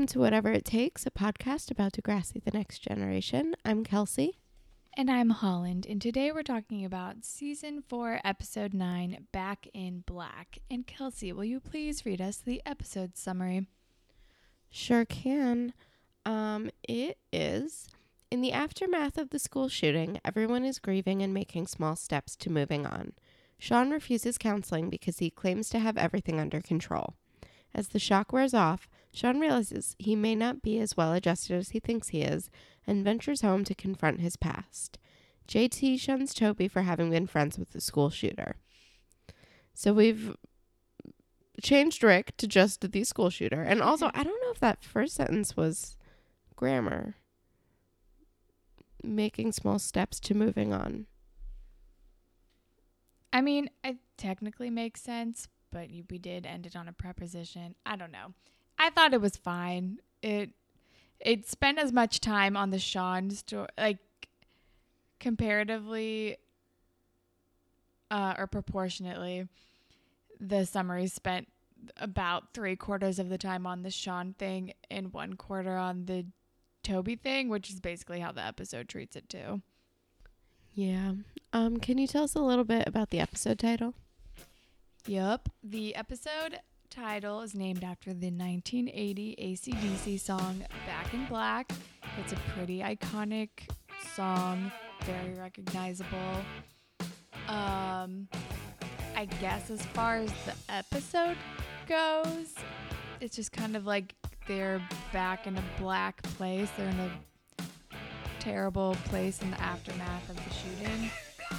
welcome to Whatever It Takes, a podcast about Degrassi the Next Generation. I'm Kelsey. And I'm Holland, and today we're talking about season four, episode nine, Back in Black. And Kelsey, will you please read us the episode summary? Sure can. Um, it is in the aftermath of the school shooting, everyone is grieving and making small steps to moving on. Sean refuses counseling because he claims to have everything under control. As the shock wears off, Sean realizes he may not be as well adjusted as he thinks he is and ventures home to confront his past. JT shuns Toby for having been friends with the school shooter. So we've changed Rick to just the school shooter. And also, mm-hmm. I don't know if that first sentence was grammar. Making small steps to moving on. I mean, it technically makes sense, but we did end it on a preposition. I don't know. I thought it was fine. It it spent as much time on the Sean story, like comparatively, uh, or proportionately, the summary spent about three quarters of the time on the Sean thing and one quarter on the Toby thing, which is basically how the episode treats it too. Yeah. Um, can you tell us a little bit about the episode title? Yep. The episode title is named after the 1980 ACDC song Back in Black. It's a pretty iconic song, very recognizable. Um, I guess as far as the episode goes, it's just kind of like they're back in a black place. They're in a terrible place in the aftermath of the shooting.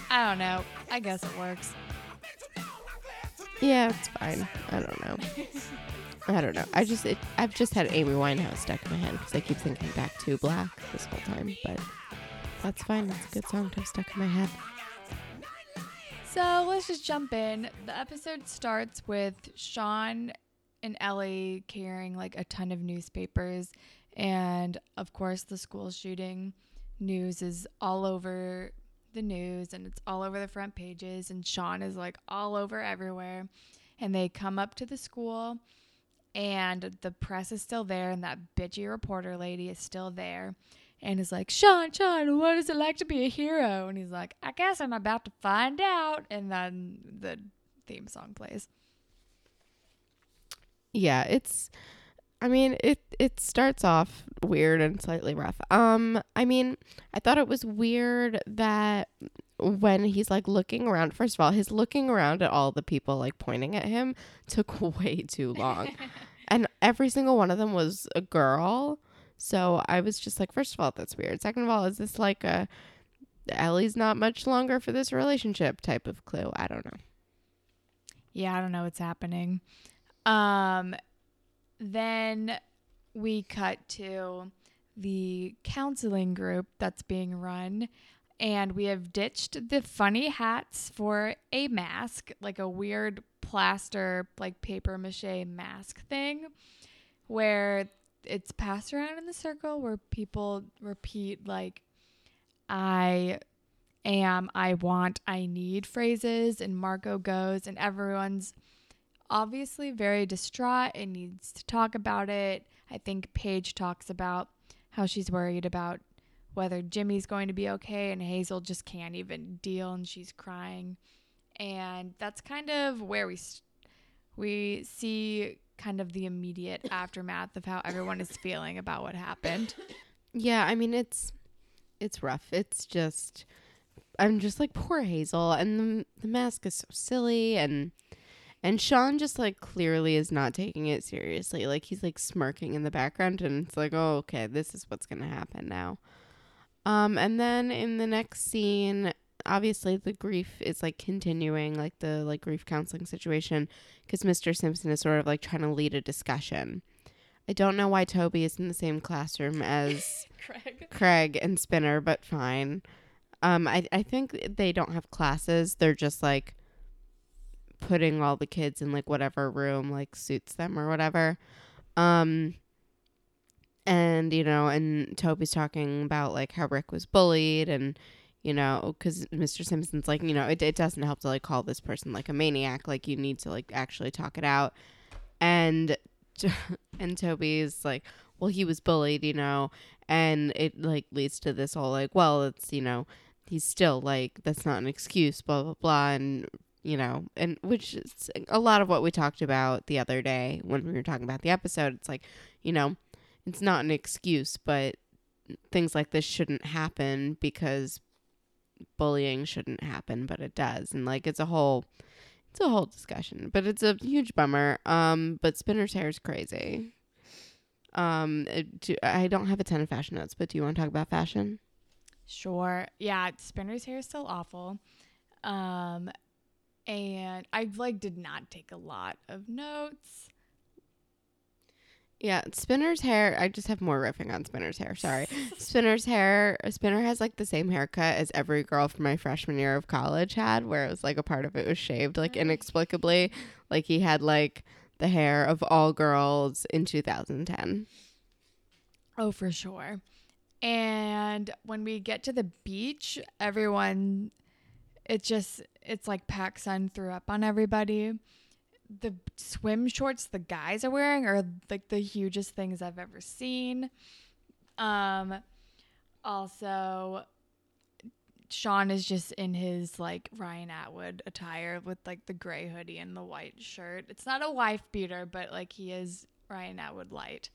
I don't know. I guess it works. Yeah, it's fine. I don't know. I don't know. I just it, I've just had Amy Winehouse stuck in my head because I keep thinking back to Black this whole time. But that's fine. That's a good song to have stuck in my head. So let's just jump in. The episode starts with Sean and Ellie carrying like a ton of newspapers, and of course the school shooting news is all over the news and it's all over the front pages and Sean is like all over everywhere. And they come up to the school and the press is still there and that bitchy reporter lady is still there and is like Sean Sean what is it like to be a hero? And he's like I guess I'm about to find out. And then the theme song plays. Yeah it's I mean, it it starts off weird and slightly rough. Um, I mean, I thought it was weird that when he's like looking around, first of all, his looking around at all the people like pointing at him took way too long. and every single one of them was a girl. So I was just like, first of all, that's weird. Second of all, is this like a Ellie's not much longer for this relationship type of clue? I don't know. Yeah, I don't know what's happening. Um then we cut to the counseling group that's being run and we have ditched the funny hats for a mask, like a weird plaster, like paper mache mask thing, where it's passed around in the circle where people repeat, like, I am, I want, I need phrases, and Marco goes, and everyone's obviously very distraught and needs to talk about it. I think Paige talks about how she's worried about whether Jimmy's going to be okay, and Hazel just can't even deal and she's crying. And that's kind of where we we see kind of the immediate aftermath of how everyone is feeling about what happened. Yeah, I mean it's it's rough. It's just I'm just like poor Hazel and the the mask is so silly and and Sean just like clearly is not taking it seriously. Like he's like smirking in the background and it's like, "Oh, okay, this is what's going to happen now." Um and then in the next scene, obviously the grief is like continuing like the like grief counseling situation cuz Mr. Simpson is sort of like trying to lead a discussion. I don't know why Toby is in the same classroom as Craig. Craig and Spinner, but fine. Um I I think they don't have classes. They're just like putting all the kids in like whatever room like suits them or whatever. Um and you know, and Toby's talking about like how Rick was bullied and you know, because Mr. Simpson's like, you know, it, it doesn't help to like call this person like a maniac. Like you need to like actually talk it out. And and Toby's like, well, he was bullied, you know, and it like leads to this whole like, well, it's you know, he's still like that's not an excuse, blah blah blah, and you know, and which is a lot of what we talked about the other day when we were talking about the episode. It's like, you know, it's not an excuse, but things like this shouldn't happen because bullying shouldn't happen, but it does. And like it's a whole it's a whole discussion, but it's a huge bummer. Um but Spinner's hair is crazy. Um do, I don't have a ton of fashion notes, but do you want to talk about fashion? Sure. Yeah, Spinner's hair is still awful. Um and I like did not take a lot of notes. Yeah, Spinner's hair. I just have more riffing on Spinner's hair. Sorry. Spinner's hair. Spinner has like the same haircut as every girl from my freshman year of college had, where it was like a part of it was shaved like inexplicably. Like he had like the hair of all girls in 2010. Oh, for sure. And when we get to the beach, everyone, it just, it's like Pac Sun threw up on everybody. The swim shorts the guys are wearing are like the hugest things I've ever seen. Um, also, Sean is just in his like Ryan Atwood attire with like the gray hoodie and the white shirt. It's not a wife beater, but like he is Ryan Atwood light.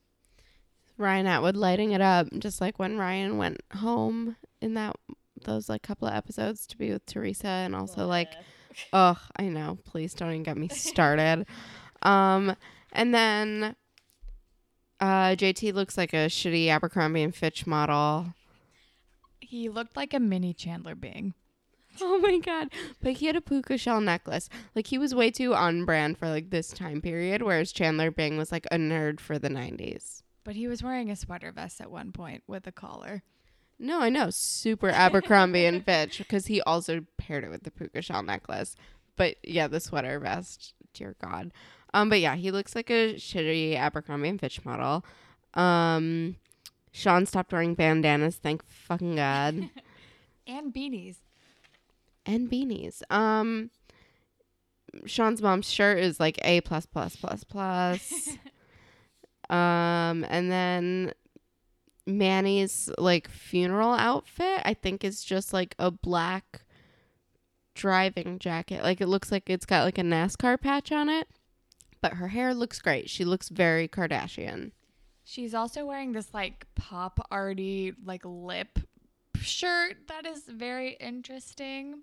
Ryan Atwood lighting it up, just like when Ryan went home in that those like couple of episodes to be with Theresa, and also like Ugh, I know. Please don't even get me started. um, and then uh, JT looks like a shitty Abercrombie and Fitch model. He looked like a mini Chandler Bing. Oh my god! But he had a puka shell necklace. Like he was way too on brand for like this time period, whereas Chandler Bing was like a nerd for the '90s. But he was wearing a sweater vest at one point with a collar. No, I know, super Abercrombie and Fitch because he also paired it with the puka shell necklace. But yeah, the sweater vest, dear God. Um, but yeah, he looks like a shitty Abercrombie and Fitch model. Um, Sean stopped wearing bandanas, thank fucking God, And beanies. and beanies. Um, Sean's mom's shirt is like A plus plus plus plus. um, and then Manny's like funeral outfit, I think is just like a black driving jacket. Like it looks like it's got like a NASCAR patch on it. But her hair looks great. She looks very Kardashian. She's also wearing this like pop arty like lip shirt that is very interesting.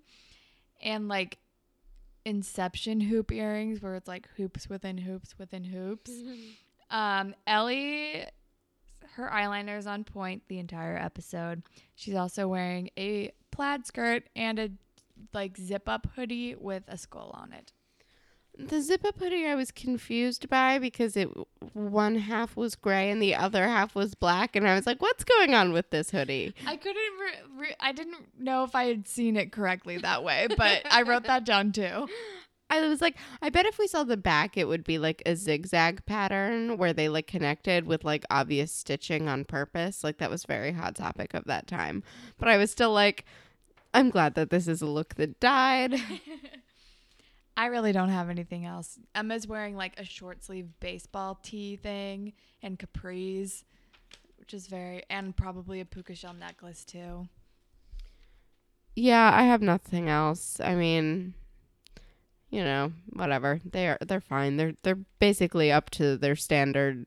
And like inception hoop earrings where it's like hoops within hoops within hoops. Um Ellie her eyeliner is on point the entire episode. She's also wearing a plaid skirt and a like zip up hoodie with a skull on it. The zip up hoodie I was confused by because it one half was gray and the other half was black, and I was like, "What's going on with this hoodie?" I couldn't. Re- re- I didn't know if I had seen it correctly that way, but I wrote that down too. I was like, I bet if we saw the back, it would be like a zigzag pattern where they like connected with like obvious stitching on purpose. Like that was very hot topic of that time. But I was still like, I'm glad that this is a look that died. I really don't have anything else. Emma's wearing like a short sleeve baseball tee thing and capris, which is very and probably a puka shell necklace too. yeah, I have nothing else. I mean, you know, whatever. They are they're fine. They're they're basically up to their standard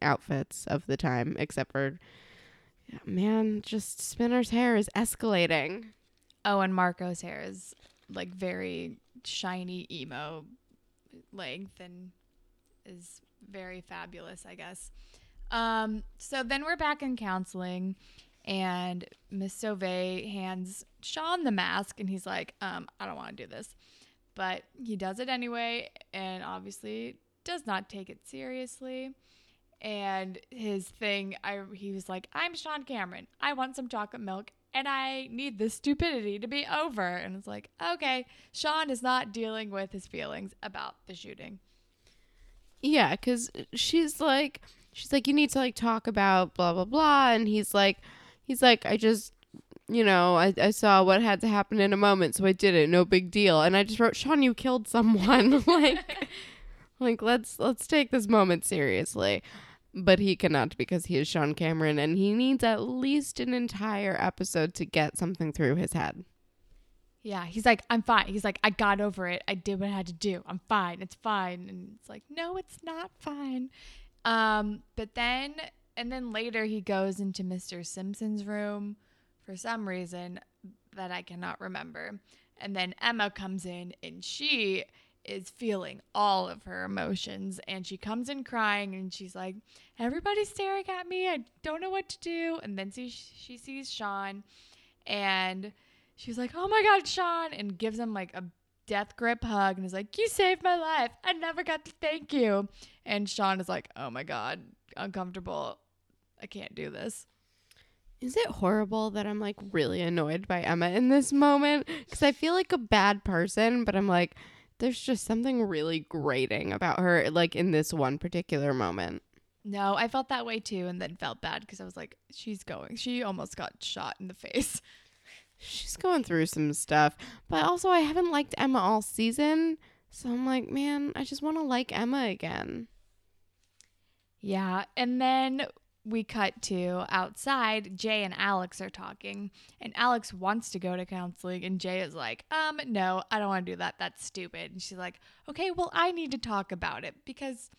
outfits of the time, except for man, just Spinner's hair is escalating. Oh, and Marco's hair is like very shiny emo length and is very fabulous, I guess. Um, so then we're back in counseling and Miss Sauvé hands Sean the mask and he's like, um, I don't want to do this. But he does it anyway and obviously does not take it seriously. And his thing, I he was like, I'm Sean Cameron. I want some chocolate milk and I need this stupidity to be over. And it's like, okay, Sean is not dealing with his feelings about the shooting. Yeah, because she's like, she's like, you need to like talk about blah blah blah, and he's like, he's like, I just, you know, I, I saw what had to happen in a moment, so I did it. No big deal. And I just wrote, Sean, you killed someone. like, like let's let's take this moment seriously. but he cannot because he is Sean Cameron and he needs at least an entire episode to get something through his head. Yeah, he's like, I'm fine. He's like, I got over it. I did what I had to do. I'm fine. It's fine. And it's like, no, it's not fine. Um, but then, and then later he goes into Mr. Simpson's room for some reason that I cannot remember. And then Emma comes in and she is feeling all of her emotions and she comes in crying and she's like everybody's staring at me. I don't know what to do. And then she, she sees sean and she's like oh my god sean and gives him like a death grip hug and is like you saved my life. I never got to thank you. And sean is like oh my god uncomfortable. I can't do this Is it horrible that I'm like really annoyed by Emma in this moment? Because I feel like a bad person, but I'm like, there's just something really grating about her, like in this one particular moment. no i felt that way too and then felt bad because i was like she's going she almost got shot in the face She's going through some stuff, but also I haven't liked Emma all season. So I'm like, man, I just want to like Emma again. Yeah. And then we cut to outside. Jay and Alex are talking, and Alex wants to go to counseling, and Jay is like, um, no, I don't want to do that. That's stupid. And she's like, okay, well, I need to talk about it because,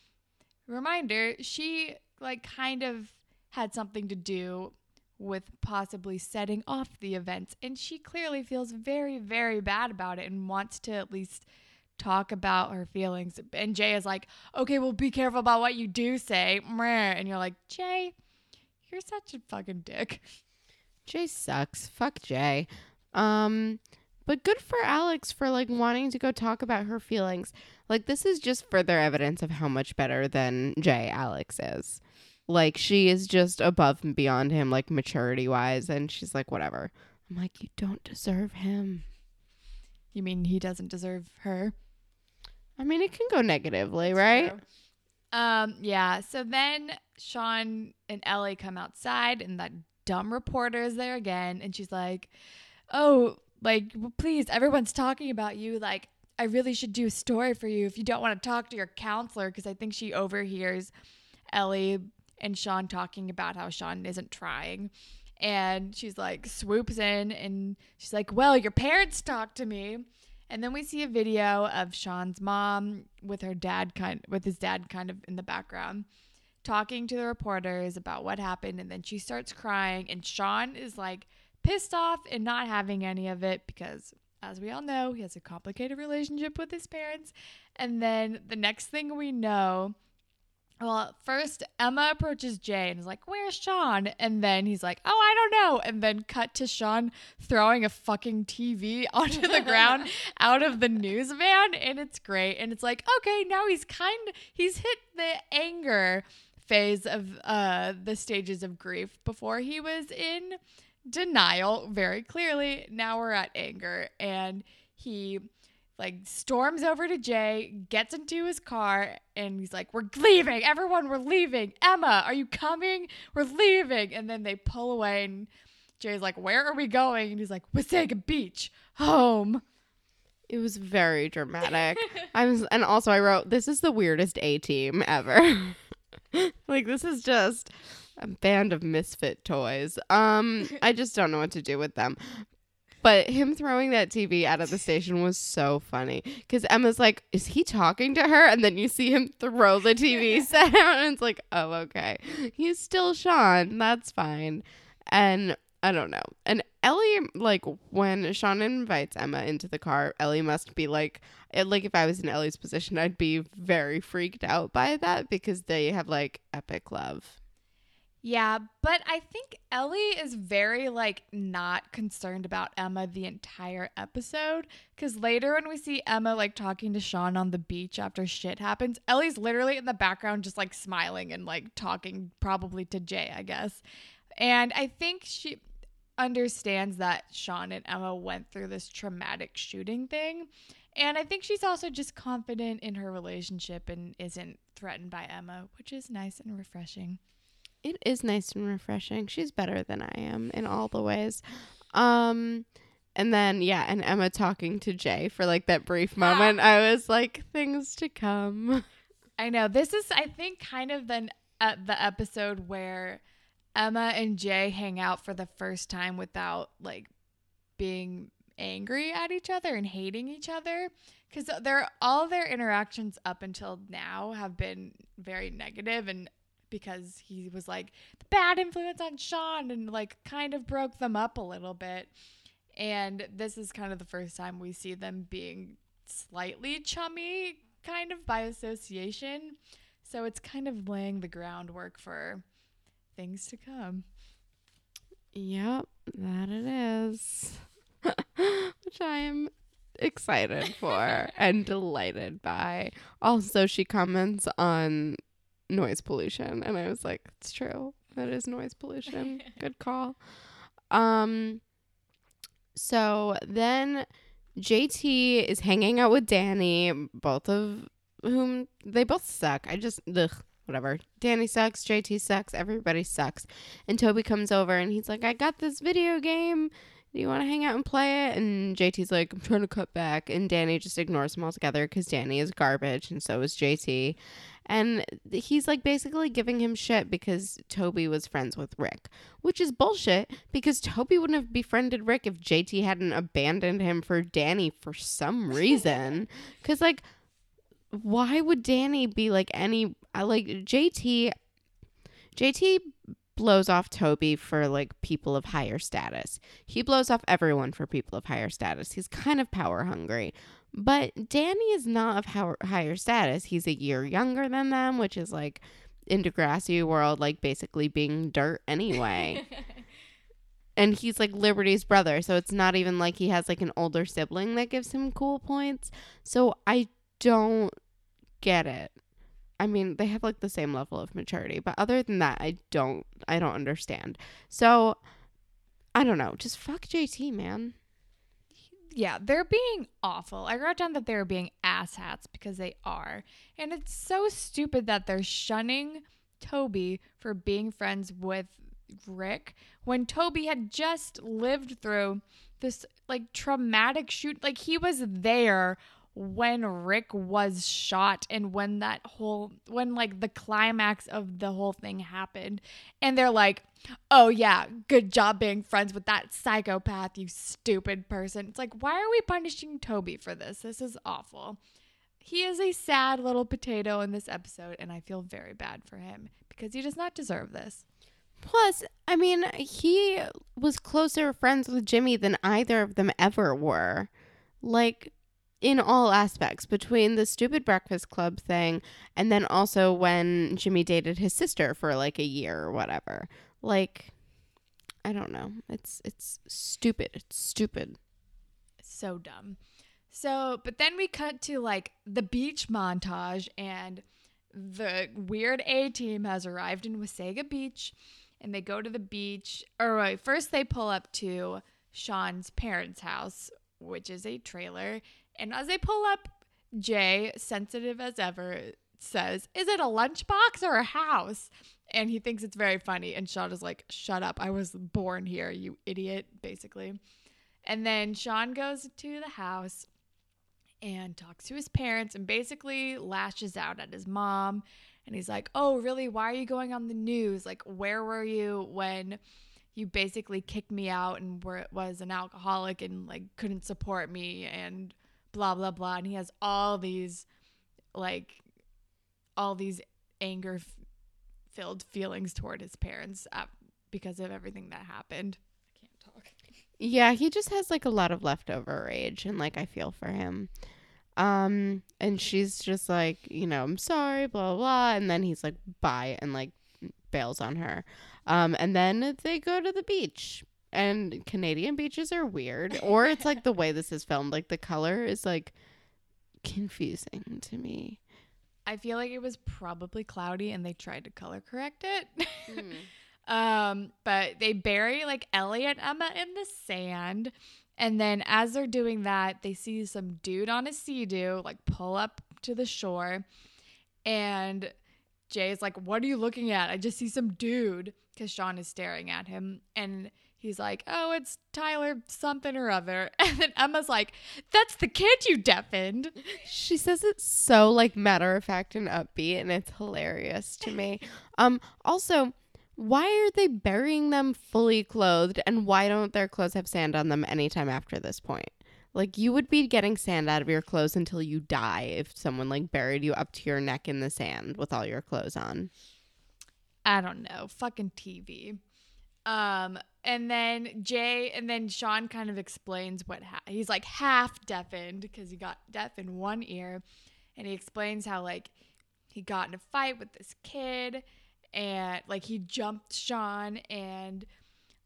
reminder, she like kind of had something to do with possibly setting off the events, and she clearly feels very, very bad about it and wants to at least talk about her feelings. And Jay is like, okay, well, be careful about what you do say. And you're like, Jay, you're such a fucking dick. Jay sucks. Fuck Jay. Um, but good for Alex for like wanting to go talk about her feelings. Like this is just further evidence of how much better than Jay Alex is. Like she is just above and beyond him, like maturity wise, and she's like, whatever. I'm like, you don't deserve him. You mean he doesn't deserve her? I mean, it can go negatively, right? True. Um, yeah. So then Sean and Ellie come outside, and that dumb reporter is there again, and she's like, "Oh, like please, everyone's talking about you. Like, I really should do a story for you if you don't want to talk to your counselor, because I think she overhears Ellie and Sean talking about how Sean isn't trying." And she's like, swoops in and she's like, Well, your parents talked to me. And then we see a video of Sean's mom with her dad kind with his dad kind of in the background talking to the reporters about what happened and then she starts crying and Sean is like pissed off and not having any of it because as we all know, he has a complicated relationship with his parents. And then the next thing we know, well, first Emma approaches Jay and is like, "Where's Sean?" And then he's like, "Oh, I don't know." And then cut to Sean throwing a fucking TV onto the ground out of the news van, and it's great. And it's like, okay, now he's kind of he's hit the anger phase of uh the stages of grief before he was in denial very clearly. Now we're at anger and he like storms over to Jay, gets into his car, and he's like, "We're leaving, everyone. We're leaving. Emma, are you coming? We're leaving." And then they pull away, and Jay's like, "Where are we going?" And he's like, "Wasaga Beach, home." It was very dramatic. I was, and also I wrote, "This is the weirdest A team ever." like this is just a band of misfit toys. Um, I just don't know what to do with them. But him throwing that TV out of the station was so funny because Emma's like, "Is he talking to her?" And then you see him throw the TV set out, and it's like, "Oh, okay, he's still Sean. That's fine." And I don't know. And Ellie, like, when Sean invites Emma into the car, Ellie must be like, it, like, if I was in Ellie's position, I'd be very freaked out by that because they have like epic love. Yeah, but I think Ellie is very like not concerned about Emma the entire episode cuz later when we see Emma like talking to Sean on the beach after shit happens, Ellie's literally in the background just like smiling and like talking probably to Jay, I guess. And I think she understands that Sean and Emma went through this traumatic shooting thing. And I think she's also just confident in her relationship and isn't threatened by Emma, which is nice and refreshing. It is nice and refreshing. She's better than I am in all the ways. Um and then yeah, and Emma talking to Jay for like that brief moment. I was like things to come. I know. This is I think kind of the at the episode where Emma and Jay hang out for the first time without like being angry at each other and hating each other because they're all their interactions up until now have been very negative and because he was like the bad influence on Sean and like kind of broke them up a little bit. And this is kind of the first time we see them being slightly chummy, kind of by association. So it's kind of laying the groundwork for things to come. Yep, that it is. Which I am excited for and delighted by. Also, she comments on noise pollution, and I was like, "It's true. That is noise pollution. Good call." Um. So then, JT is hanging out with Danny, both of whom they both suck. I just ugh, whatever. Danny sucks. JT sucks. Everybody sucks. And Toby comes over and he's like, "I got this video game." Do you want to hang out and play it? And JT's like, I'm trying to cut back. And Danny just ignores him altogether because Danny is garbage and so is JT. And he's like basically giving him shit because Toby was friends with Rick, which is bullshit because Toby wouldn't have befriended Rick if JT hadn't abandoned him for Danny for some reason. Because, like, why would Danny be like any, uh, like, JT. JT blows off Toby for like people of higher status. He blows off everyone for people of higher status. He's kind of power hungry. But Danny is not of how- higher status. He's a year younger than them, which is like in Degrassi world, like basically being dirt anyway. and he's like Liberty's brother, so it's not even like he has like an older sibling that gives him cool points. So I don't get it. I mean, they have like the same level of maturity, but other than that, I don't I don't understand. So I don't know. Just fuck JT, man. Yeah, they're being awful. I wrote down that they're being asshats because they are. And it's so stupid that they're shunning Toby for being friends with Rick when Toby had just lived through this like traumatic shoot. Like he was there when Rick was shot and when that whole when like the climax of the whole thing happened. And they're like oh yeah good job being friends with that psychopath you stupid person. It's like why are we punishing Toby for this? This is awful. He is a sad little potato in this episode and I feel very bad for him because he does not deserve this. Plus, I mean, he was closer friends with Jimmy than either of them ever were. Like, in all aspects between the stupid breakfast club thing and then also when Jimmy dated his sister for like a year or whatever. Like I don't know. It's it's stupid. It's stupid. So dumb. So, but then we cut to like the beach montage and the weird A team has arrived in Wasaga Beach and they go to the beach or right, first they pull up to Sean's parents' house, which is a trailer, and as they pull up, Jay, sensitive as ever, says, Is it a lunchbox or a house? And he thinks it's very funny. And Sean is like, Shut up. I was born here, you idiot, basically. And then Sean goes to the house and talks to his parents and basically lashes out at his mom. And he's like, Oh, really? Why are you going on the news? Like, where were you when you basically kicked me out and were, was an alcoholic and like couldn't support me and blah blah blah. And he has all these like all these anger f- filled feelings toward his parents uh, because of everything that happened. I can't talk. Yeah he just has like a lot of leftover rage and like i feel for him. Um and she's just like you know i'm sorry blah blah, blah. and then he's like bye and like bails on her. Um and then they go to the beach and Canadian beaches are weird, or it's like the way this is filmed. Like the color is like confusing to me. I feel like it was probably cloudy and they tried to color correct it. Mm. um, but they bury like Ellie and Emma in the sand. And then as they're doing that, they see some dude on a Sea-Doo like pull up to the shore. And Jay's like, What are you looking at? I just see some dude because Sean is staring at him. And he's like, Oh, it's Tyler something or other. And then Emma's like, That's the kid you deafened. She says it so like matter of fact and upbeat, and it's hilarious to me. Um, also, why are they burying them fully clothed, and why don't their clothes have sand on them anytime after this point? Like you would be getting sand out of your clothes until you die if someone like buried you up to your neck in the sand with all your clothes on. I don't know, fucking TV. Um, and then Jay, and then Sean kind of explains what ha- he's like half deafened because he got deaf in one ear, and he explains how like he got in a fight with this kid, and like he jumped Sean, and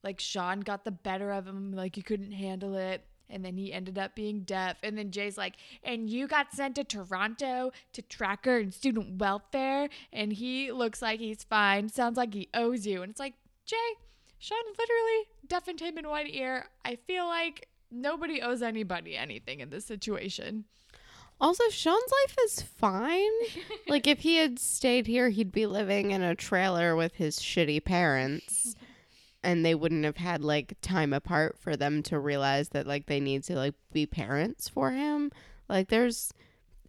like Sean got the better of him, like he couldn't handle it. And then he ended up being deaf. And then Jay's like, and you got sent to Toronto to Tracker and student welfare. And he looks like he's fine. Sounds like he owes you. And it's like, Jay, Sean literally deafened him in one ear. I feel like nobody owes anybody anything in this situation. Also, Sean's life is fine. like if he had stayed here, he'd be living in a trailer with his shitty parents. And they wouldn't have had like time apart for them to realize that like they need to like be parents for him. Like there's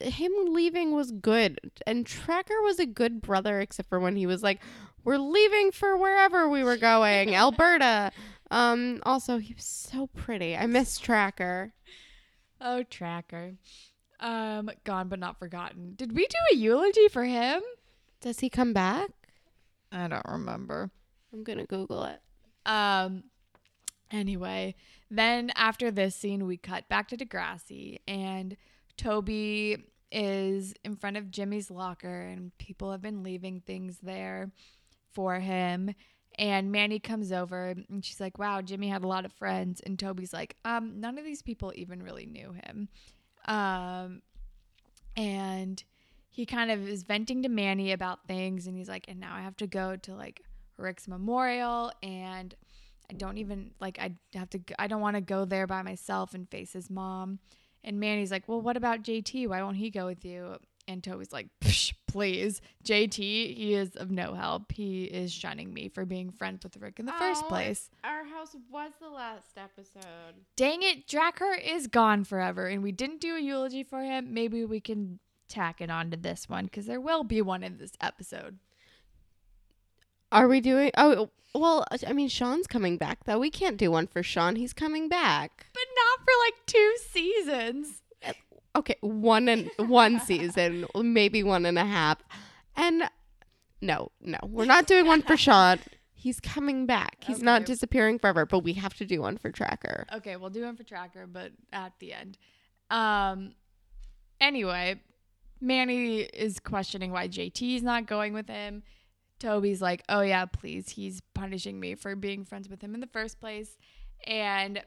him leaving was good. And Tracker was a good brother except for when he was like, We're leaving for wherever we were going, Alberta. Um also he was so pretty. I miss Tracker. Oh, Tracker. Um, gone but not forgotten. Did we do a eulogy for him? Does he come back? I don't remember. I'm gonna Google it. Um anyway, then after this scene we cut back to Degrassi and Toby is in front of Jimmy's locker and people have been leaving things there for him. And Manny comes over and she's like, Wow, Jimmy had a lot of friends. And Toby's like, Um, none of these people even really knew him. Um and he kind of is venting to Manny about things and he's like, and now I have to go to like Rick's memorial and I don't even like I have to I don't want to go there by myself and face his mom. And Manny's like, "Well, what about JT? Why won't he go with you?" And Toby's like, Psh, "Please, JT, he is of no help. He is shunning me for being friends with Rick in the first Oh, place. Our house was the last episode. Dang it, Tracker is gone forever, and we didn't do a eulogy for him. Maybe we can tack it on to this one because there will be one in this episode. Are we doing? Oh, well, I mean, Sean's coming back though. We can't do one for Sean. He's coming back. But not for like two seasons. Okay, one and one season, maybe one and a half, and no, no, we're not doing one for Sean. He's coming back. He's not disappearing forever. But we have to do one for Tracker. Okay, we'll do one for Tracker, but at the end. Um. Anyway, Manny is questioning why JT's not going with him. Toby's like, "Oh yeah, please. He's punishing me for being friends with him in the first place." And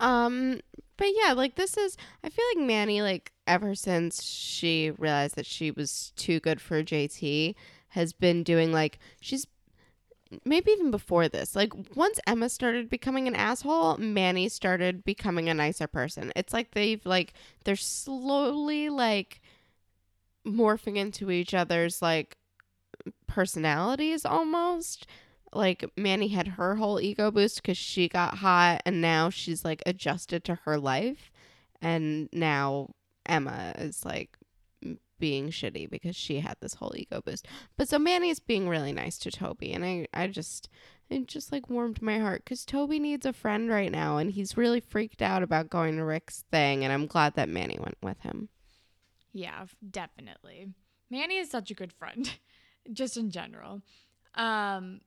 Um, but yeah, like this is I feel like Manny like ever since she realized that she was too good for JT has been doing like she's maybe even before this. Like once Emma started becoming an asshole, Manny started becoming a nicer person. It's like they've like they're slowly like morphing into each other's like personalities almost like Manny had her whole ego boost because she got hot and now she's like adjusted to her life. And now Emma is like being shitty because she had this whole ego boost. But so Manny's being really nice to Toby. And I, I just, it just like warmed my heart because Toby needs a friend right now and he's really freaked out about going to Rick's thing. And I'm glad that Manny went with him. Yeah, definitely. Manny is such a good friend, just in general. Um,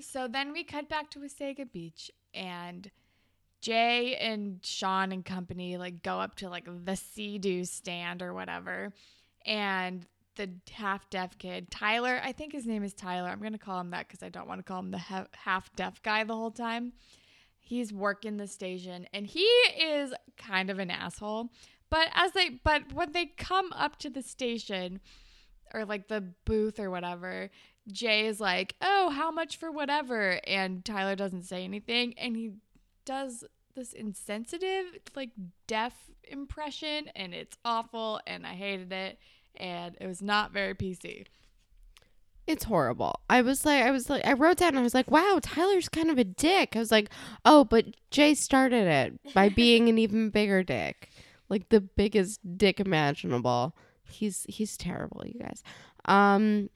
so then we cut back to Wasaga Beach, and Jay and Sean and company like go up to like the Sea-Doo stand or whatever, and the half-deaf kid Tyler, I think his name is Tyler. I'm gonna call him that because I don't want to call him the ha- half-deaf guy the whole time. He's working the station, and he is kind of an asshole. But as they, but when they come up to the station, or like the booth or whatever, Jay is like, "Oh, how much for whatever?" And Tyler doesn't say anything, and he does this insensitive, like deaf impression, and it's awful, and I hated it, and it was not very PC. It's horrible. I was like, I was like, I wrote down, I was like, wow, Tyler's kind of a dick. I was like, oh, but Jay started it by being an even bigger dick, like the biggest dick imaginable. He's he's terrible, you guys. Um,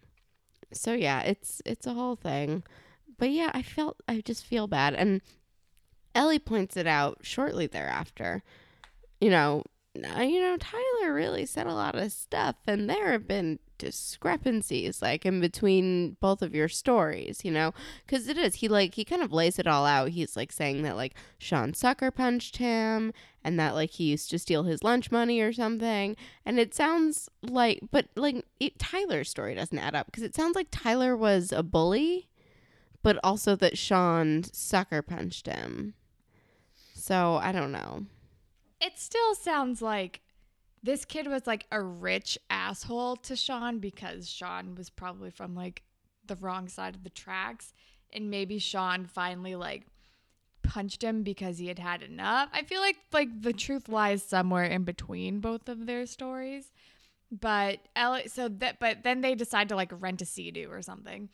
so yeah, it's it's a whole thing. But yeah, I felt I just feel bad, and Ellie points it out shortly thereafter. You know, uh, you know, Tyler really said a lot of stuff, and there have been discrepancies like in between both of your stories, you know, because it is he like he kind of lays it all out. He's like saying that like Sean sucker punched him, and that like he used to steal his lunch money or something, and it sounds like, but like it, Tyler's story doesn't add up because it sounds like Tyler was a bully, but also that Sean sucker punched him. So I don't know. It still sounds like this kid was like a rich asshole to Sean because Sean was probably from like the wrong side of the tracks. And maybe Sean finally like punched him because he had had enough. I feel like like the truth lies somewhere in between both of their stories. But Ellie so that but then they decide to like rent a sea or something.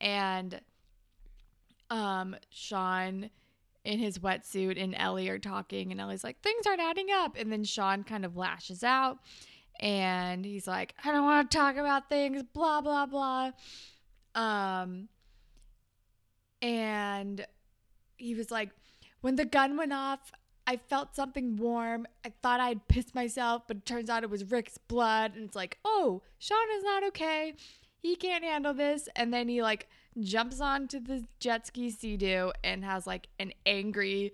And um Sean in his wetsuit and Ellie are talking and Ellie's like things aren't adding up and then Sean kind of lashes out and he's like I don't want to talk about things blah blah blah um and he was like when the gun went off I felt something warm. I thought I'd pissed myself, but it turns out it was Rick's blood. And it's like, oh, Sean is not okay. He can't handle this. And then he like jumps onto the jet ski Sea-Doo and has like an angry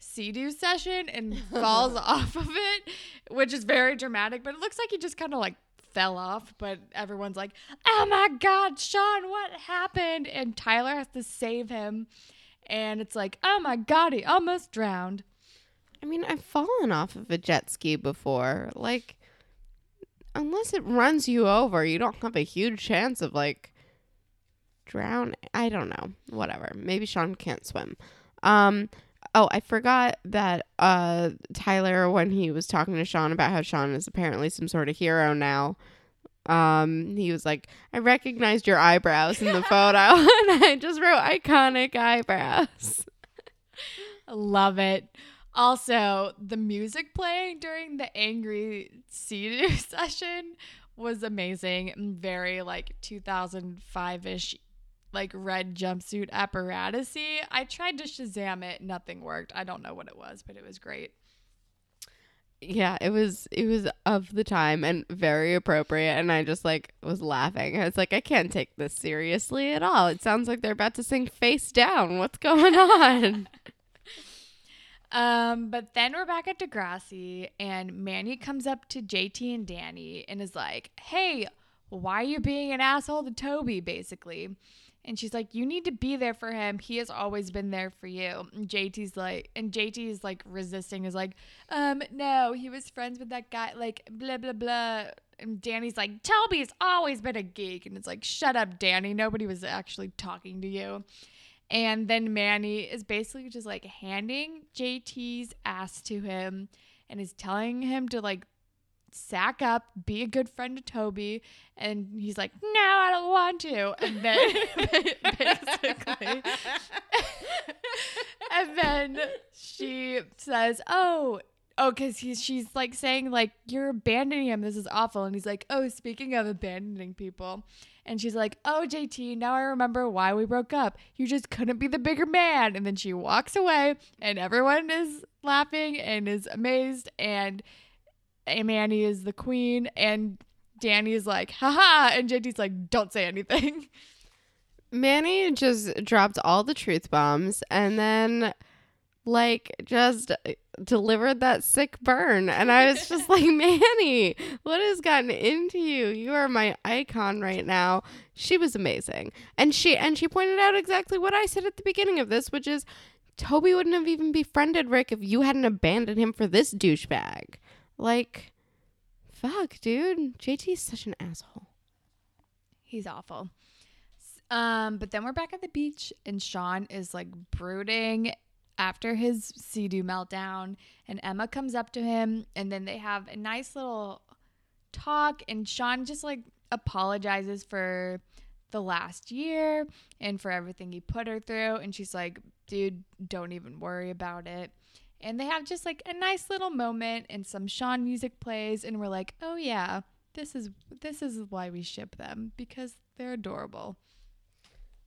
Sea-Doo session and falls off of it, which is very dramatic, but it looks like he just kind of like fell off, but everyone's like, "Oh my god, Sean, what happened?" And Tyler has to save him. And it's like, "Oh my god, he almost drowned." I mean, I've fallen off of a jet ski before. Like unless it runs you over, you don't have a huge chance of like drown. I don't know. Whatever. Maybe Sean can't swim. Um oh, I forgot that uh Tyler when he was talking to Sean about how Sean is apparently some sort of hero now. Um he was like, "I recognized your eyebrows in the photo." and I just wrote iconic eyebrows. Love it. Also, the music playing during the angry sea session was amazing. Very like 2005 ish like red jumpsuit apparatusy. I tried to Shazam it, nothing worked. I don't know what it was, but it was great. Yeah, it was it was of the time and very appropriate and I just like was laughing. I was like I can't take this seriously at all. It sounds like they're about to sing face down. What's going on? um but then we're back at Degrassi and Manny comes up to JT and Danny and is like, "Hey, why are you being an asshole to Toby basically?" And she's like, You need to be there for him. He has always been there for you. And JT's like, and JT is like resisting, is like, Um, no, he was friends with that guy, like, blah, blah, blah. And Danny's like, Toby's always been a geek. And it's like, Shut up, Danny. Nobody was actually talking to you. And then Manny is basically just like handing JT's ass to him and is telling him to like sack up, be a good friend to Toby. And he's like, no, I don't want to. And then basically, and then she says, oh, oh, because he's she's like saying like you're abandoning him. This is awful. And he's like, oh, speaking of abandoning people. And she's like, oh, JT, now I remember why we broke up. You just couldn't be the bigger man. And then she walks away, and everyone is laughing and is amazed. And Manny is the queen, and Danny is like, haha, and JT's like, don't say anything. Manny just dropped all the truth bombs and then like just delivered that sick burn. And i was just like manny what has gotten into you? You are my icon right now. She was amazing. And she and she pointed out exactly what i said at the beginning of this which is toby wouldn't have even befriended rick if you hadn't abandoned him for this douchebag like, fuck, dude. JT's such an asshole. He's awful. Um, but then we're back at the beach, and Sean is like brooding after his Sea-Doo meltdown, and Emma comes up to him, and then they have a nice little talk, and Sean just like apologizes for the last year and for everything he put her through. And she's like, dude, don't even worry about it. And they have just like a nice little moment and some Sean music plays and we're like, "Oh yeah, this is this is why we ship them because they're adorable."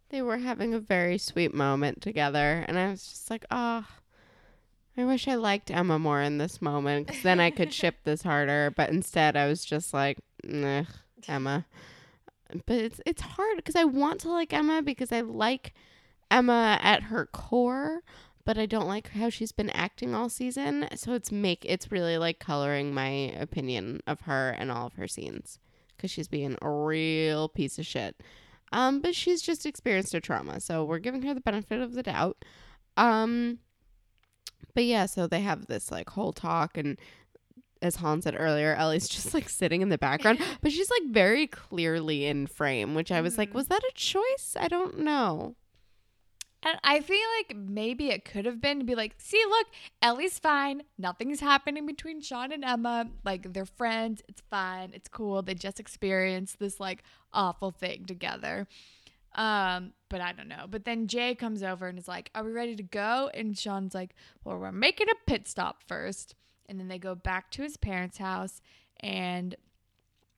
They were having a very sweet moment together and I was just like, "Oh, I wish I liked Emma more in this moment cuz then I could ship this harder." But instead, I was just like, "Nah, Emma." But it's it's hard cuz I want to like Emma because I like Emma at her core, but I don't like how she's been acting all season. So it's make it's really like coloring my opinion of her and all of her scenes because she's being a real piece of shit. Um, but she's just experienced a trauma, so we're giving her the benefit of the doubt. Um, but yeah, so they have this like whole talk and. As Han said earlier, Ellie's just like sitting in the background, but she's like very clearly in frame, which I was like, Mhm. was that a choice? I don't know. And I feel like maybe it could have been to be like, see, look, Ellie's fine. Nothing's happening between Sean and Emma. Like, they're friends. It's fine. It's cool. They just experienced this, like, awful thing together. Um, but I don't know. But then Jay comes over and is like, Are we ready to go? And Sean's like, Well, we're making a pit stop first. And then they go back to his parents' house and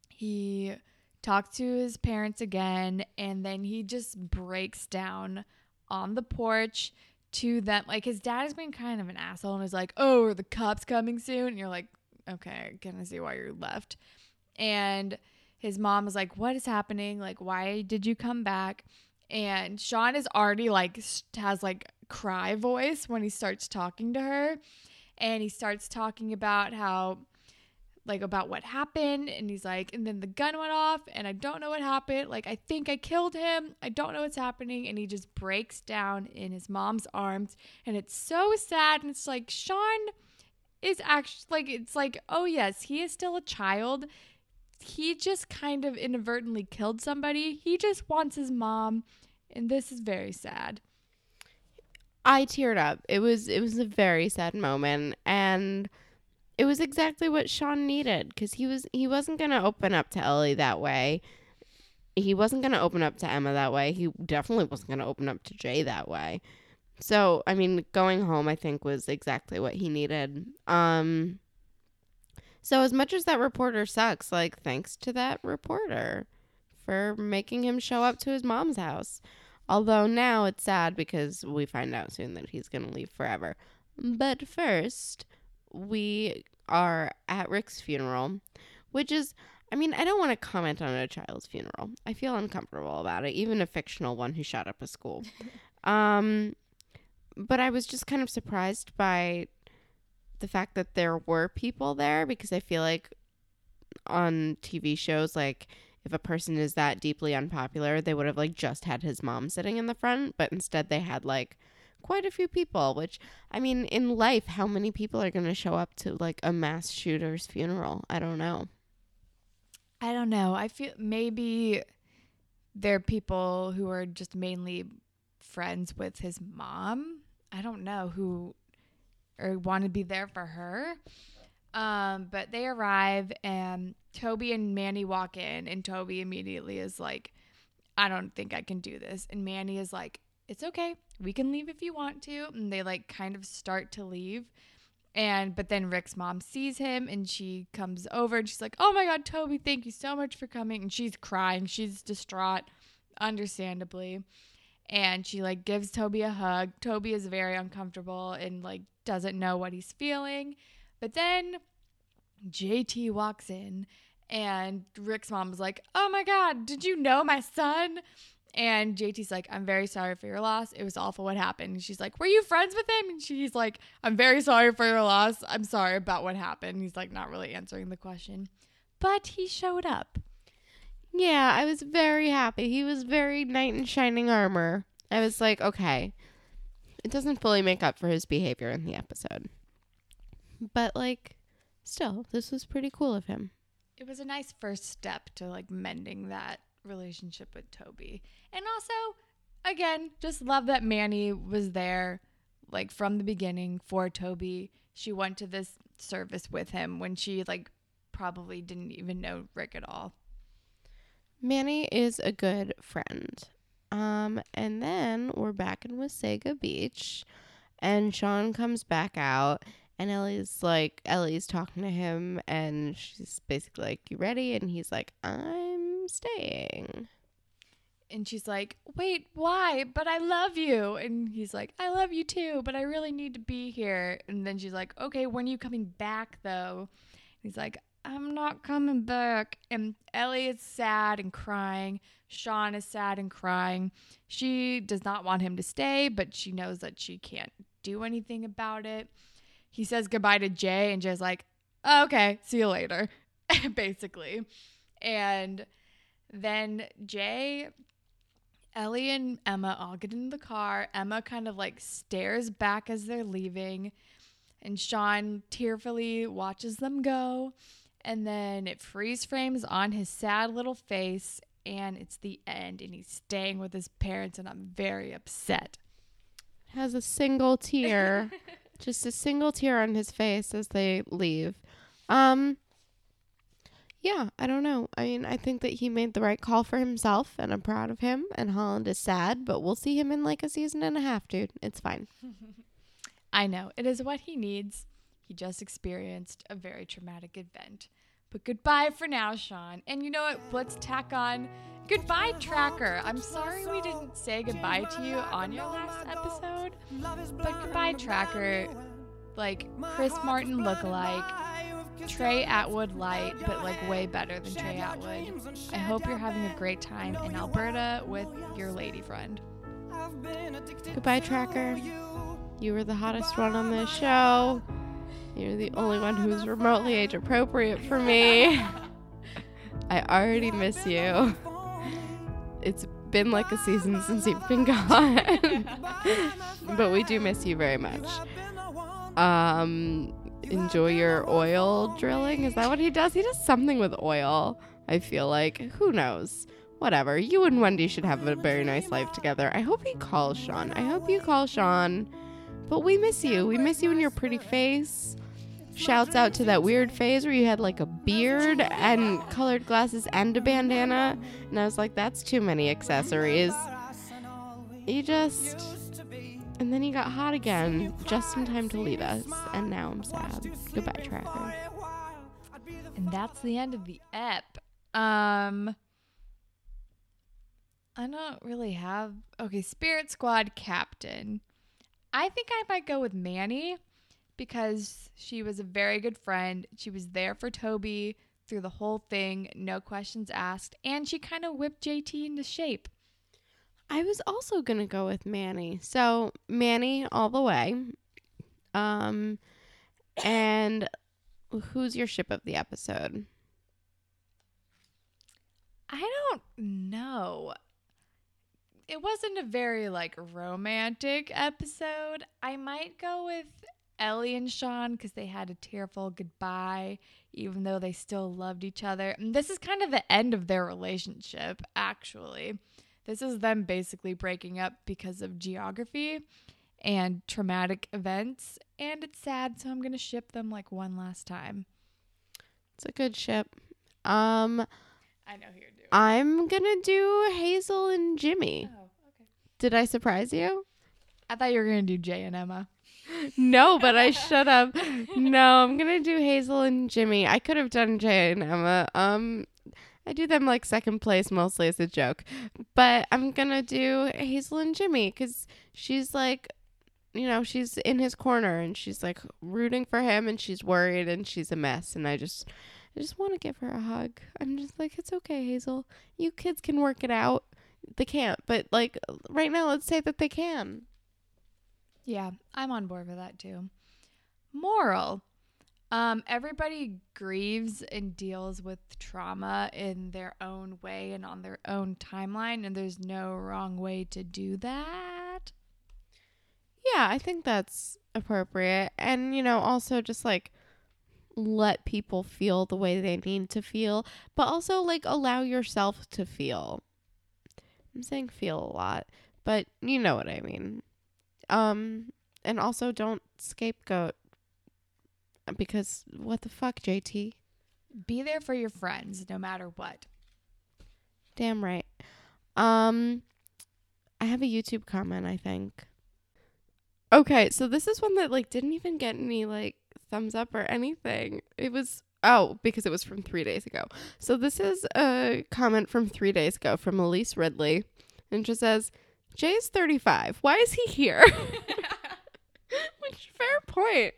he talks to his parents again. And then he just breaks down on the porch to them. Like his dad has been kind of an asshole and is like, "Oh, are the cops coming soon?" And you're like, "Okay, I see why you're left." And his mom is like, "What is happening? Like, why did you come back?" And Sean is already like has like cry voice when he starts talking to her, and he starts talking about how like about what happened and he's like and then the gun went off and I don't know what happened. Like I think I killed him. I don't know what's happening. And he just breaks down in his mom's arms. And it's so sad. And it's like Sean is actually like it's like oh yes he is still a child. He just kind of inadvertently killed somebody. He just wants his mom. And this is very sad. I teared up. It was it was a very sad moment. And it was exactly what Sean needed cuz he was he wasn't going to open up to Ellie that way. He wasn't going to open up to Emma that way. He definitely wasn't going to open up to Jay that way. So, I mean, going home I think was exactly what he needed. Um so as much as that reporter sucks, like thanks to that reporter for making him show up to his mom's house. Although now it's sad because we find out soon that he's going to leave forever. But first, we are at Rick's funeral, which is, I mean, I don't want to comment on a child's funeral. I feel uncomfortable about it, even a fictional one who shot up a school. um, but I was just kind of surprised by the fact that there were people there because I feel like on TV shows, like if a person is that deeply unpopular, they would have like just had his mom sitting in the front, but instead they had like quite a few people, which I mean, in life, how many people are going to show up to like a mass shooter's funeral? I don't know. I don't know. I feel maybe they're people who are just mainly friends with his mom. I don't know who or want to be there for her. Um, but they arrive and Toby and Manny walk in and Toby immediately is like, I don't think I can do this. And Manny is like, It's okay. We can leave if you want to. And they like kind of start to leave. And but then Rick's mom sees him and she comes over and she's like, "Oh my god, Toby, thank you so much for coming." And she's crying. She's distraught, understandably. And she like gives Toby a hug. Toby is very uncomfortable and like doesn't know what he's feeling. But then JT walks in and Rick's mom is like, "Oh my god, did you know my son?" And JT's like, I'm very sorry for your loss. It was awful what happened. And she's like, Were you friends with him? And she's like, I'm very sorry for your loss. I'm sorry about what happened. He's like, not really answering the question. But he showed up. Yeah, I was very happy. He was very knight in shining armor. I was like, okay, it doesn't fully make up for his behavior in the episode. But, like, still, this was pretty cool of him. It was a nice first step to like mending that relationship with Toby. And also, again, just love that Manny was there like from the beginning for Toby. She went to this service with him when she like probably didn't even know Rick at all. Manny is a good friend. Um, and then we're back in Wasaga Beach, and Sean comes back out, and Ellie's like, Ellie's talking to him, and she's basically like, "You ready?" And he's like, "I'm staying." And she's like, Wait, why? But I love you. And he's like, I love you too, but I really need to be here. And then she's like, Okay, when are you coming back though? He's like, I'm not coming back. And Ellie is sad and crying. Sean is sad and crying. She does not want him to stay, but she knows that she can't do anything about it. He says goodbye to Jay, and Jay's like, okay, see you later, basically. And then Jay, Ellie, and Emma all get in the car. Emma kind of like stares back as they're leaving, and Sean tearfully watches them go. And then it freeze frames on his sad little face, and it's the end, and he's staying with his parents, and I'm very upset. Has a single tear, just a single tear on his face as they leave. Um, yeah, I don't know. I mean, I think that he made the right call for himself, and I'm proud of him. And Holland is sad, but we'll see him in like a season and a half, dude. It's fine. I know, it is what he needs. He just experienced a very traumatic event. But goodbye for now, Sean. And you know what? Let's tack on goodbye, Tracker. I'm sorry we didn't say goodbye to you on your last episode. But goodbye, Tracker. Like Chris Martin lookalike. Trey Atwood light, but like way better than Trey Atwood. I hope you're having a great time in Alberta with your lady friend. Goodbye, Tracker. You were the hottest one on this show. You're the only one who's remotely age appropriate for me. I already miss you. It's been like a season since you've been gone. but we do miss you very much. Um enjoy your oil drilling. Is that what he does? He does something with oil. I feel like who knows. Whatever. You and Wendy should have a very nice life together. I hope he calls Sean. I hope you call Sean. But we miss you. We miss you and your pretty face. Shouts out to that weird phase where you had like a beard and colored glasses and a bandana. And I was like, that's too many accessories. You just. And then he got hot again just in time to leave us. And now I'm sad. Goodbye, Tracker. And that's the end of the ep. Um I don't really have okay, Spirit Squad captain. I think I might go with Manny because she was a very good friend. She was there for Toby through the whole thing, no questions asked, and she kind of whipped JT into shape. I was also gonna go with Manny. So Manny all the way. Um, and who's your ship of the episode? I don't know. It wasn't a very like romantic episode. I might go with Ellie and Sean because they had a tearful goodbye, even though they still loved each other. And this is kind of the end of their relationship, actually. This is them basically breaking up because of geography and traumatic events. And it's sad, so I'm going to ship them like one last time. It's a good ship. Um, I know who you're doing. I'm gonna do Hazel and Jimmy. oh, okay. Did I surprise you? I thought you were going to do Jay and Emma. No, but I should have. No, I'm gonna do Hazel and Jimmy. I could have done Jay and Emma. Um, I do them like second place mostly as a joke, but I'm gonna do Hazel and Jimmy because she's like, you know, she's in his corner and she's like rooting for him and she's worried and she's a mess and I just, I just want to give her a hug. I'm just like, it's okay, Hazel. You kids can work it out. They can't, but like right now, let's say that they can. Yeah, I'm on board with that too. Moral. Um, everybody grieves and deals with trauma in their own way and on their own timeline, and there's no wrong way to do that. Yeah, I think that's appropriate. And, you know, also just like let people feel the way they need to feel, but also like allow yourself to feel. I'm saying feel a lot, but you know what I mean. Um and also don't scapegoat because what the fuck, JT? Be there for your friends no matter what. Damn right. Um, I have a YouTube comment. I think. Okay, so this is one that like didn't even get any like thumbs up or anything. It was oh because it was from three days ago. So this is a comment from three days ago from Elise Ridley, and she says, "Jay's thirty five. Why is he here?" Which fair point.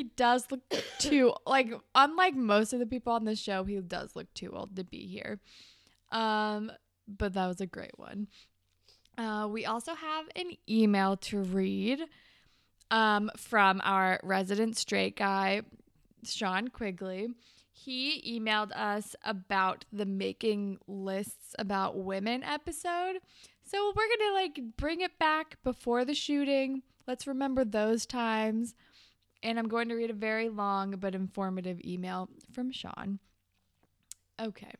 He does look too like unlike most of the people on the show, he does look too old to be here. Um, but that was a great one. Uh, we also have an email to read um, from our resident straight guy, Sean Quigley. He emailed us about the making lists about women episode. So we're going to like bring it back before the shooting. Let's remember those times. And I'm going to read a very long but informative email from Sean. Okay.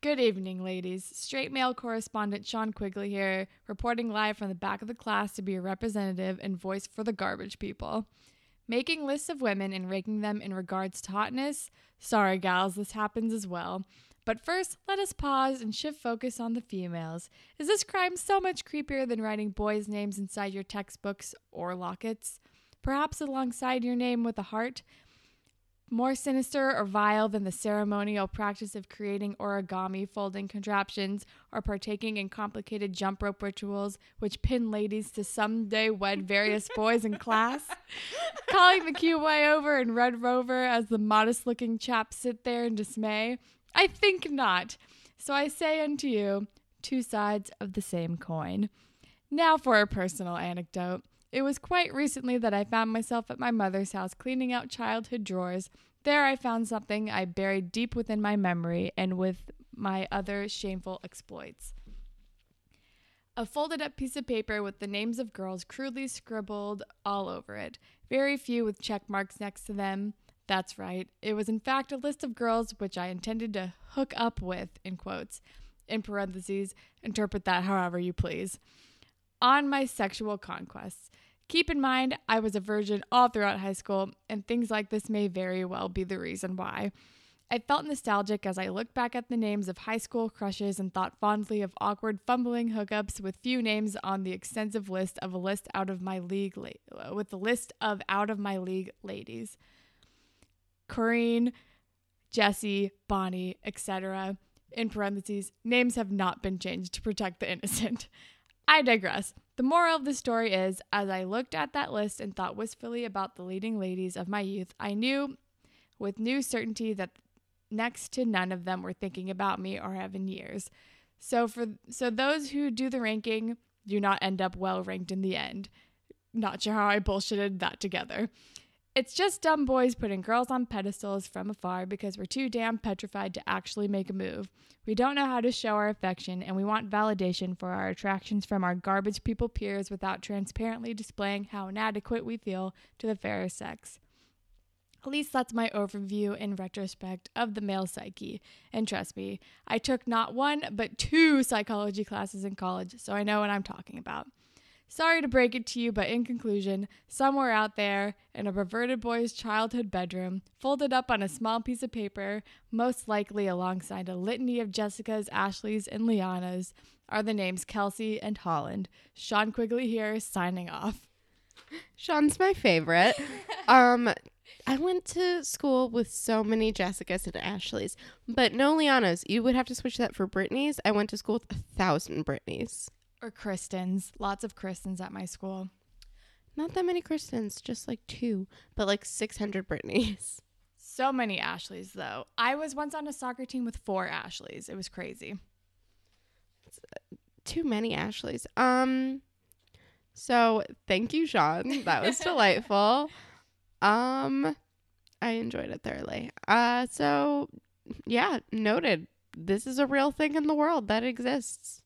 Good evening, ladies. Straight male correspondent Sean Quigley here, reporting live from the back of the class to be a representative and voice for the garbage people. Making lists of women and ranking them in regards to hotness? Sorry, gals, this happens as well. But first, let us pause and shift focus on the females. Is this crime so much creepier than writing boys' names inside your textbooks or lockets? Perhaps alongside your name with a heart? More sinister or vile than the ceremonial practice of creating origami folding contraptions or partaking in complicated jump rope rituals which pin ladies to someday wed various boys in class? Calling the QY over in Red Rover as the modest looking chaps sit there in dismay? I think not. So I say unto you, two sides of the same coin. Now for a personal anecdote. It was quite recently that I found myself at my mother's house cleaning out childhood drawers. There I found something I buried deep within my memory and with my other shameful exploits. A folded up piece of paper with the names of girls crudely scribbled all over it, very few with check marks next to them. That's right. It was in fact a list of girls which I intended to hook up with, in quotes. In parentheses, interpret that however you please. On my sexual conquests. Keep in mind, I was a virgin all throughout high school, and things like this may very well be the reason why. I felt nostalgic as I looked back at the names of high school crushes and thought fondly of awkward fumbling hookups with few names on the extensive list of a list out of my league la- with the list of out of my league ladies. Corrine, Jessie, Bonnie, etc. In parentheses, names have not been changed to protect the innocent. I digress. The moral of the story is as I looked at that list and thought wistfully about the leading ladies of my youth, I knew with new certainty that next to none of them were thinking about me or have in years. So for so those who do the ranking do not end up well ranked in the end. Not sure how I bullshitted that together. It's just dumb boys putting girls on pedestals from afar because we're too damn petrified to actually make a move. We don't know how to show our affection, and we want validation for our attractions from our garbage people peers without transparently displaying how inadequate we feel to the fairer sex. At least that's my overview in retrospect of the male psyche. And trust me, I took not one, but two psychology classes in college, so I know what I'm talking about. Sorry to break it to you, but in conclusion, somewhere out there in a perverted boy's childhood bedroom, folded up on a small piece of paper, most likely alongside a litany of Jessicas, Ashleys, and Lianas, are the names Kelsey and Holland. Sean Quigley here, signing off. Sean's my favorite. um, I went to school with so many Jessicas and Ashleys, but no Lianas. You would have to switch that for Brittany's. I went to school with a thousand Brittany's. Or Kristens. Lots of Kristens at my school. Not that many Kristens, just like two, but like 600 Brittany's. So many Ashleys, though. I was once on a soccer team with four Ashleys. It was crazy. Too many Ashleys. Um, so thank you, Sean. That was delightful. Um, I enjoyed it thoroughly. Uh, so yeah, noted. This is a real thing in the world that exists.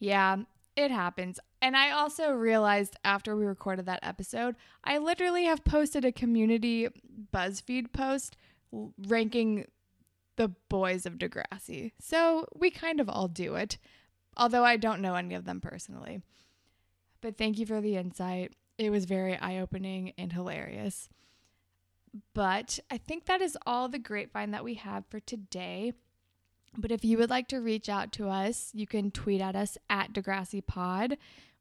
Yeah, it happens. And I also realized after we recorded that episode, I literally have posted a community BuzzFeed post ranking the boys of Degrassi. So we kind of all do it, although I don't know any of them personally. But thank you for the insight. It was very eye opening and hilarious. But I think that is all the grapevine that we have for today. But if you would like to reach out to us, you can tweet at us at Degrassi Pod.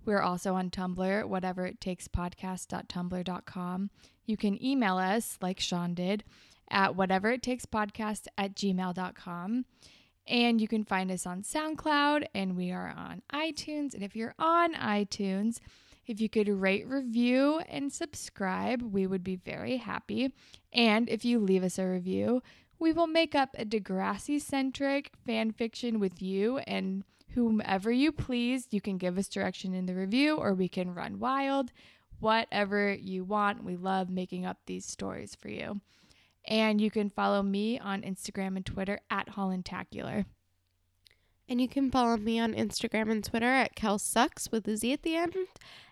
We're also on Tumblr, whatever it takes podcast.tumblr.com. You can email us, like Sean did, at whatever it takes podcast at gmail.com. And you can find us on SoundCloud and we are on iTunes. And if you're on iTunes, if you could rate, review, and subscribe, we would be very happy. And if you leave us a review, we will make up a Degrassi centric fan fiction with you and whomever you please. You can give us direction in the review or we can run wild. Whatever you want. We love making up these stories for you. And you can follow me on Instagram and Twitter at Hollandtacular. And you can follow me on Instagram and Twitter at KelSucks with a Z at the end.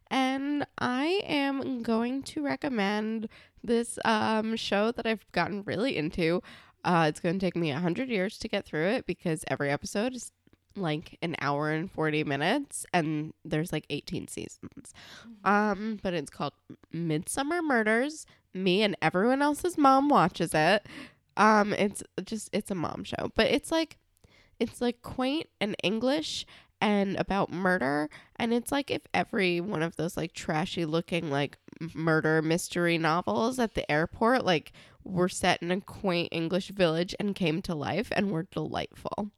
And I am going to recommend this um, show that I've gotten really into. Uh, it's going to take me 100 years to get through it because every episode is like an hour and 40 minutes and there's like 18 seasons. Um, but it's called Midsomer Murders. Me and everyone else's mom watches it. Um, it's just it's a mom show, but it's like it's like quaint and English and about murder and it's like if every one of those like trashy looking like murder mystery novels at the airport like were set in a quaint English village and came to life and were delightful.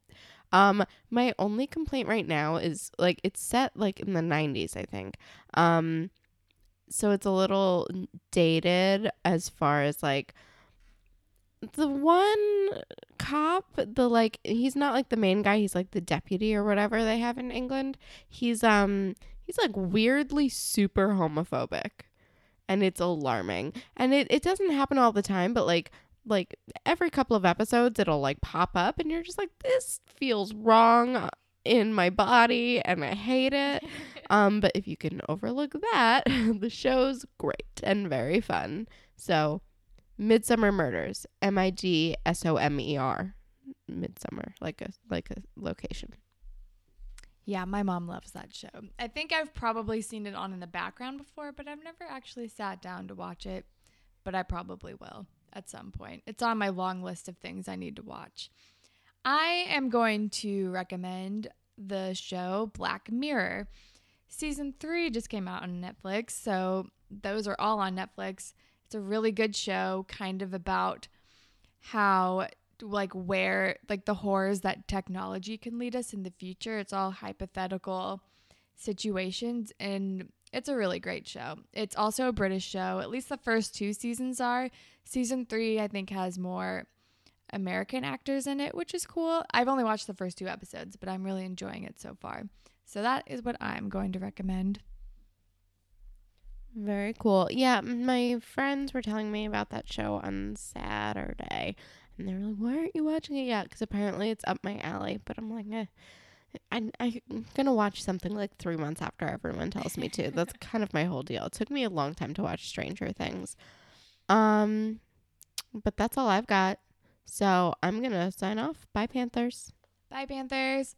Um my only complaint right now is like it's set like in the 90s I think. Um so it's a little dated as far as like the one cop, the like he's not like the main guy, he's like the deputy or whatever they have in England. He's um he's like weirdly super homophobic. And it's alarming. And it, it doesn't happen all the time, but like like every couple of episodes it'll like pop up and you're just like this feels wrong in my body and I hate it. um but if you can overlook that, the show's great and very fun. So Midsomer Murders. M I D S O M E R. Midsomer, like a like a location. Yeah, my mom loves that show. I think I've probably seen it on in the background before, but I've never actually sat down to watch it. But I probably will at some point. It's on my long list of things I need to watch. I am going to recommend the show Black Mirror. Season three just came out on Netflix, so those are all on Netflix. It's a really good show, kind of about how like where like the horrors that technology can lead us in the future. It's all hypothetical situations and it's a really great show. It's also a British show. At least the first two seasons are. Season 3 I think has more American actors in it, which is cool. I've only watched the first two episodes, but I'm really enjoying it so far. So that is what I'm going to recommend. Very cool. Yeah, my friends were telling me about that show on Saturday. And they were like, why aren't you watching it yet? Because apparently it's up my alley. But I'm like, eh. I, I'm going to watch something like three months after everyone tells me to. That's kind of my whole deal. It took me a long time to watch Stranger Things. Um, But that's all I've got. So I'm going to sign off. Bye, Panthers. Bye, Panthers.